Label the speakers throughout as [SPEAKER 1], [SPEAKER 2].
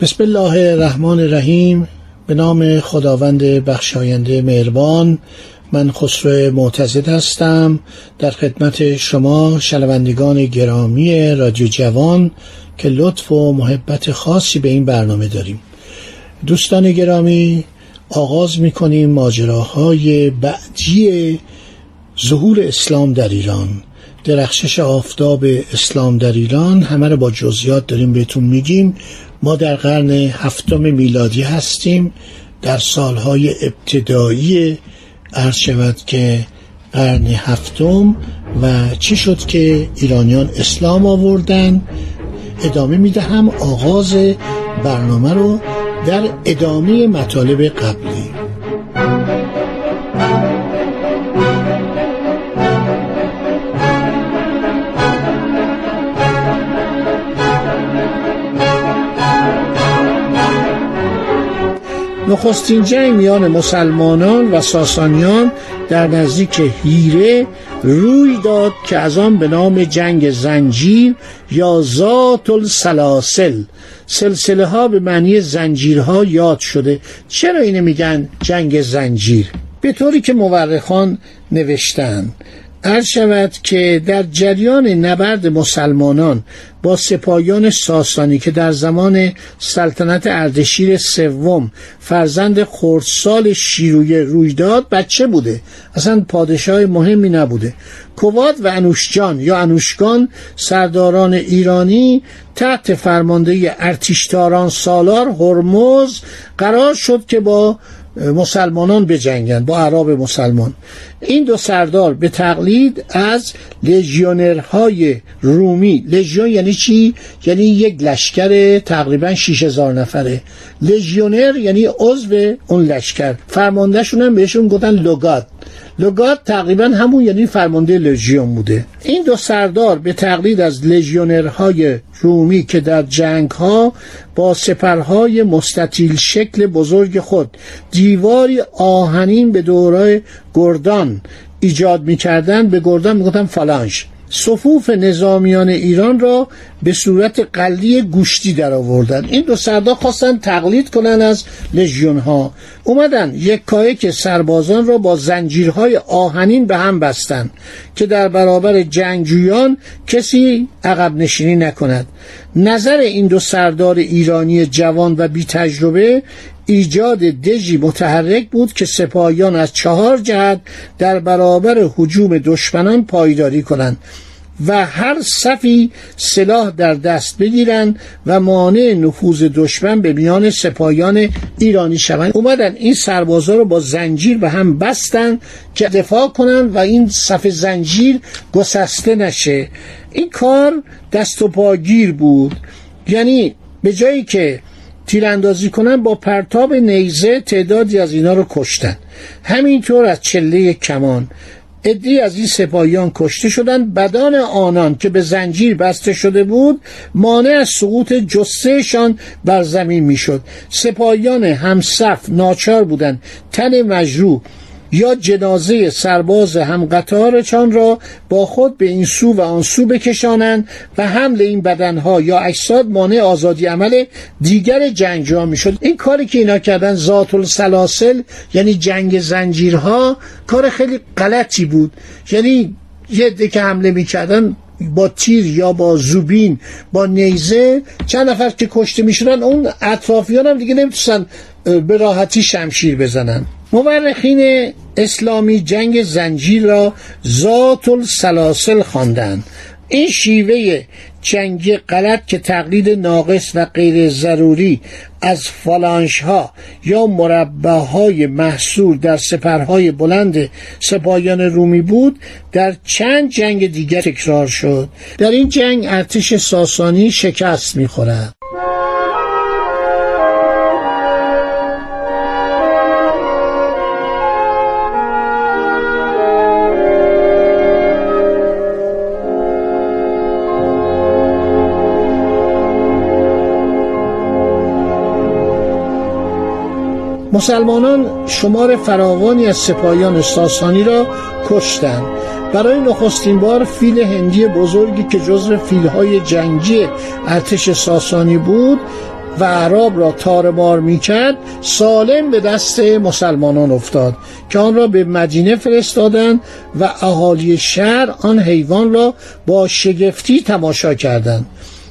[SPEAKER 1] بسم الله الرحمن الرحیم. به نام خداوند بخشاینده مهربان من خسرو معتزد هستم. در خدمت شما شنوندگان گرامی رادیو جوان که لطف و محبت خاصی به این برنامه داریم. دوستان گرامی آغاز می‌کنیم ماجراهای بعدی ظهور اسلام در ایران. درخشش آفتاب اسلام در ایران همه رو با جزئیات داریم بهتون میگیم. ما در قرن هفتم میلادی هستیم. در سالهای ابتدایی عرض شود که قرن هفتم و چی شد که ایرانیان اسلام آوردن؟ ادامه می‌دهم. آغاز برنامه رو در ادامه مطالب قبلی. نخستین جنگ میان مسلمانان و ساسانیان در نزدیک هیره روی داد که از آن به نام جنگ زنجیر یا ذات السلاسل سلسله ها به معنی زنجیرها یاد شده. چرا اینه میگن جنگ زنجیر؟ به طوری که مورخان نوشتن. عرض شود که در جریان نبرد مسلمانان با سپاهیان ساسانی که در زمان سلطنت اردشیر سوم فرزند خردسال شیرویه رویداد بچه بوده. اصلا پادشاه مهمی نبوده. کواد و انوشجان یا انوشگان سرداران ایرانی تحت فرمانده ارتشتاران سالار هرمز قرار شد که با مسلمانان بجنگند با عرب مسلمان. این دو سردار به تقلید از لژیونرهای رومی. لژیون یعنی چی؟ یعنی یک لشکر تقریبا 6000 نفره. لژیونر یعنی عضو اون لشکر. فرماندهشون هم بهشون گفتن لوگات. لوگات تقریبا همون یعنی فرمانده لژیون بوده. این دو سردار به تقلید از لژیونرهای رومی که در جنگ ها با سپرهای مستطیل شکل بزرگ خود دیواری آهنین به دوره گردان ایجاد می‌کردند به گردان می‌گفتن فالانش صفوف نظامیان ایران را به صورت قلی گوشتی در آوردن این دو سردار خواستن تقلید کنن از لژیون ها اومدن یک که سربازان را با زنجیرهای آهنین به هم بستن که در برابر جنگجویان کسی عقب نشینی نکند. نظر این دو سردار ایرانی جوان و بی تجربه ایجاد دژی متحرک بود که سپاهیان از چهار جهت در برابر حجوم دشمنان پایداری کنند و هر صفی سلاح در دست بگیرند و مانع نفوذ دشمن به میان سپاهیان ایرانی شوند. اومدن این سربازا رو با زنجیر به هم بستن که دفاع کنند و این صف زنجیر گسسته نشه. این کار دست و پاگیر بود. یعنی به جایی که تیراندازی کنن با پرتاب نیزه تعدادی از اینا رو کشتن. همینطور از چله کمان. ادی از این سپاهیان کشته شدند بدان آنان که به زنجیر بسته شده بود مانع از سقوط جسهشان بر زمین می‌شد. سپاهیان همصف ناچار بودند. تن مجروح یا جنازه سرباز هم قطارچان را با خود به این سو و آن سو بکشانند و حمل این بدنها یا اجساد مانع آزادی عمل دیگر جنگجوها می‌شد. این کاری که اینا کردن ذات السلاسل یعنی جنگ زنجیرها کار خیلی غلطی بود. یعنی یه که حمله می‌کردن با تیر یا با زوبین با نیزه چند نفر که کشته می‌شدن اون اطرافیان هم دیگه نمی‌تونستن به راحتی شمشیر بزنن. مورخین اسلامی جنگ زنجیر را ذات السلاسل خواندند. این شیوه جنگی غلط که تقلید ناقص و غیر ضروری از فالانش ها یا مربع های محصول در سپرهای بلند سپاهیان رومی بود در چند جنگ دیگر تکرار شد. در این جنگ ارتش ساسانی شکست می‌خورد. مسلمانان شمار فراوانی از سپاهیان ساسانی را کشتند. برای نخستین بار فیل هندی بزرگی که جزو فیلهای جنگی ارتش ساسانی بود و عرب را تارمار می‌کرد سالم به دست مسلمانان افتاد که آن را به مدینه فرستادند و اهالی شهر آن حیوان را با شگفتی تماشا کردند.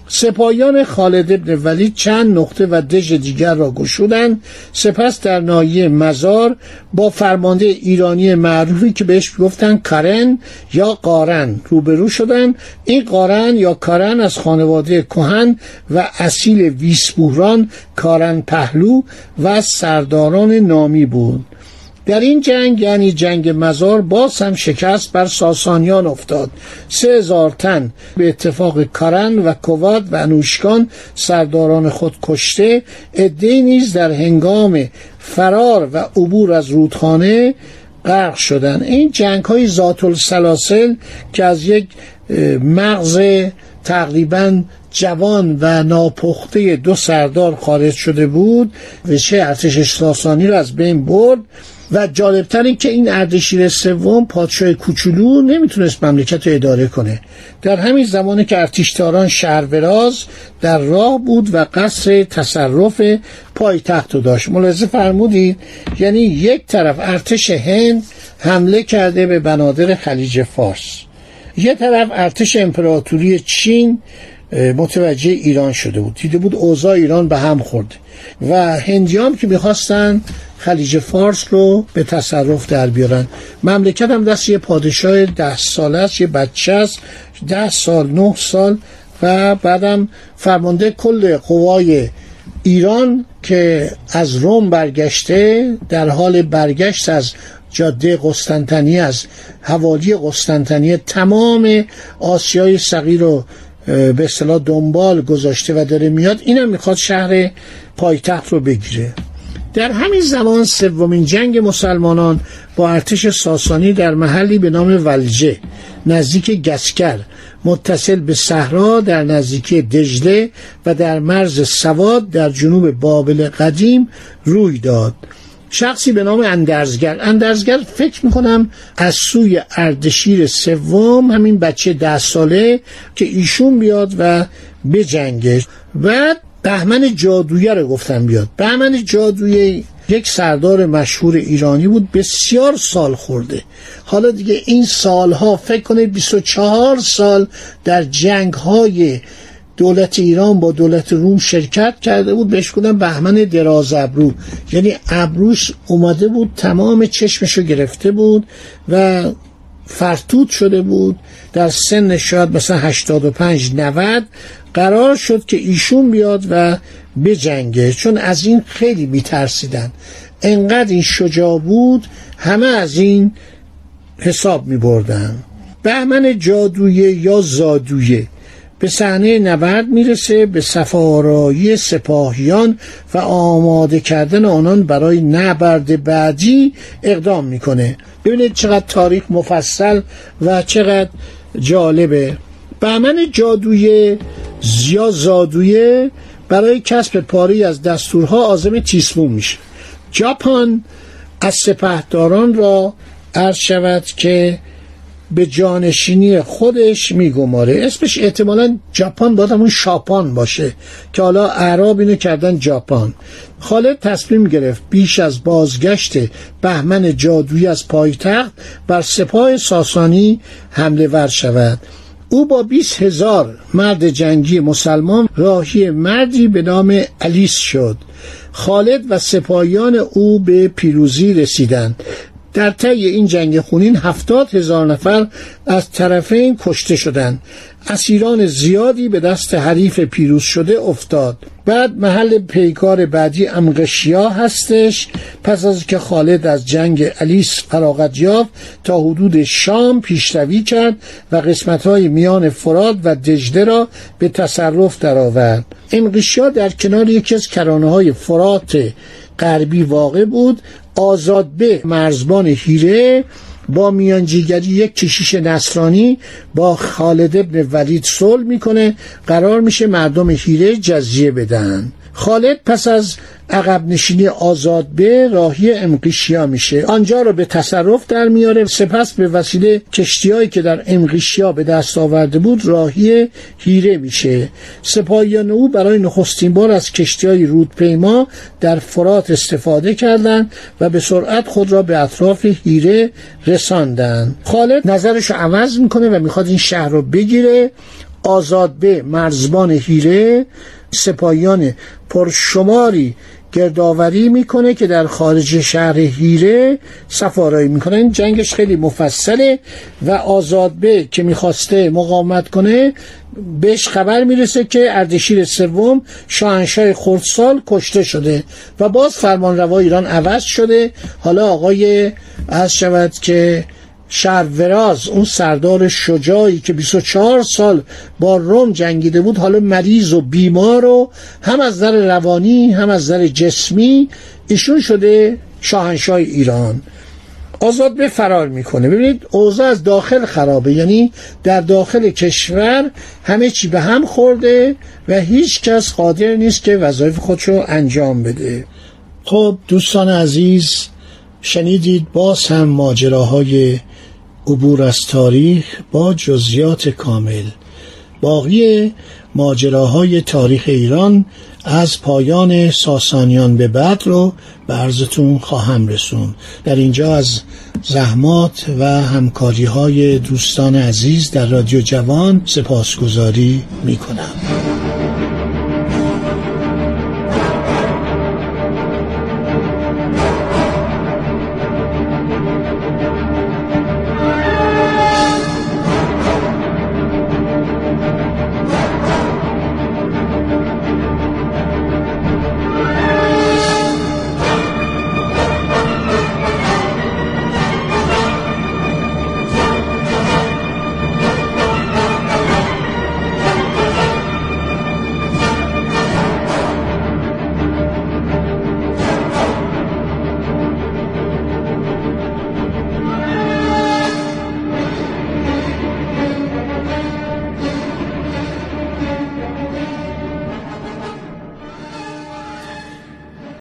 [SPEAKER 1] سپاهیان خالد ابن ولید چند نقطه و دژ دیگر را گشودند. سپس در ناحیه مزار با فرمانده ایرانی معروفی که بهش گفتن کارن یا قارن روبرو شدند. این قارن یا کارن از خانواده کهن و اصیل ویسبوران کارن پهلو و سرداران نامی بود. در این جنگ یعنی جنگ مزار باز هم شکست بر ساسانیان افتاد. سه هزار تن به اتفاق کارن و کواد و انوشکان سرداران خود کشته عدهای نیز در هنگام فرار و عبور از رودخانه غرق شدن این جنگ های ذات السلاسل که از یک مغز تقریبا جوان و ناپخته دو سردار خارج شده بود و چه ارتش ساسانی را از بین برد و جالبتر این که این اردشیر سوم پادشاه کوچولو نمی‌تونست مملکت رو اداره کنه. در همین زمانی که ارتشتاران شهروراز در راه بود و قصر تصرف پایتخت رو داشت. ملاحظه فرمودید؟ یعنی یک طرف ارتش هند حمله کرده به بنادر خلیج فارس. یه طرف ارتش امپراتوری چین متوجه ایران شده بود. دیده بود اوضاع ایران به هم خورده. و هندیان که می‌خواستن خلیج فارس رو به تصرف در بیارن. مملکت هم دست یه پادشاه ده ساله است یه بچه است ده سال نه سال و بعدم فرمانده کل قوای ایران که از روم برگشته در حال برگشت از جاده قسطنطنیه از حوالی قسطنطنیه تمام آسیای صغیر رو به اصطلاح دنبال گذاشته و داره میاد. اینم می‌خواد شهر پایتخت رو بگیره. در همین زمان سومین جنگ مسلمانان با ارتش ساسانی در محلی به نام ولجه نزدیک گسکر متصل به صحرا در نزدیکی دجله و در مرز سواد در جنوب بابل قدیم روی داد. شخصی به نام اندرزگر. اندرزگر فکر می‌کنم از سوی اردشیر سوم همین بچه ده ساله که ایشون بیاد و بجنگه. و بهمن جادویه رو گفتم بیاد. بهمن جادویه یک سردار مشهور ایرانی بود بسیار سال خورده. حالا دیگه این سالها فکر کنید 24 سال در جنگ های دولت ایران با دولت روم شرکت کرده بود. بهش گفتن بهمن دراز ابرو. یعنی ابروش اومده بود تمام چشمشو گرفته بود و فرتود شده بود. در سن شاید مثلا 85 90 قرار شد که ایشون بیاد و بجنگه. چون از این خیلی میترسیدن. انقدر این شجاع بود همه از این حساب می بردن بهمن جادویه یا زادویه؟ به صحنه نبرد می‌رسه به سفارایی سپاهیان و آماده کردن آنان برای نبرد بعدی اقدام می‌کنه. ببینید چقدر تاریخ مفصل و چقدر جالبه. بهمن جادوی یا زادویه برای کسب پاری از دستورها آزم تیسمون میشه. ژاپن از سپهداران را عرض شود که به جانشینی خودش میگماره. اسمش احتمالا ژاپن باید همون شاپان باشه که حالا اعراب اینو کردن ژاپن خالد تصمیم گرفت بیش از بازگشت بهمن جادویی از پایتخت بر سپاه ساسانی حمله ور شود. او با 20 هزار مرد جنگی مسلمان راهی مردی به نام علیس شد. خالد و سپاهیان او به پیروزی رسیدند. در طی این جنگ خونین هفتاد هزار نفر از طرفین کشته شدند. اسیران زیادی به دست حریف پیروز شده افتاد. بعد محل پیکار بعدی امقشیا هستش. پس از که خالد از جنگ علیس فراغت یافت تا حدود شام پیشروی کرد و قسمت های میان فراد و دجده را به تصرف درآورد. امقشیا در کنار یکی از کرانه های فرات غربی واقع بود. آزاد به مرزبان هیره با میانجیگری یک کشیش نصرانی با خالد ابن ولید صلح می‌کنه. قرار میشه مردم هیره جزیه بدن. خالد پس از عقب نشینی آزاد به راهی امقیشیا میشه. آنجا رو به تصرف در میاره. سپس به وسیله کشتیهایی که در امقیشیا به دست آورده بود راهی هیره میشه. سپاهیان او برای نخستین بار از کشتی های رودپیما در فرات استفاده کردند و به سرعت خود را به اطراف هیره رساندند. خالد نظرش رو عوض می‌کنه و می‌خواد این شهر رو بگیره. آزاد به مرزبان هیره سپاهیان پرشماری گردآوری می‌کنه که در خارج شهر هیره سفارایی می‌کنه این جنگش خیلی مفصله و آزادبه که می‌خواسته مقاومت کنه بهش خبر می‌رسه که اردشیر سوم شاهنشاه خردسال کشته شده و باز فرمان روای ایران عوض شده. حالا آقای از شود که شهروراز اون سردار شجاعی که 24 سال با روم جنگیده بود حالا مریض و بیمار و هم از نظر روانی هم از نظر جسمی ایشون شده شاهنشاه ایران. آزاد به فرار می‌کنه. ببینید اوضاع از داخل خرابه. یعنی در داخل کشور همه چی به هم خورده و هیچ کس قادر نیست که وظایف خودشو انجام بده. خب دوستان عزیز شنیدید باز هم ماجراهای عبور از تاریخ با جزیات کامل. باقی ماجراهای تاریخ ایران از پایان ساسانیان به بعد رو به عرضتون خواهم رسون در اینجا از زحمات و همکاری های دوستان عزیز در رادیو جوان سپاسگزاری می کنم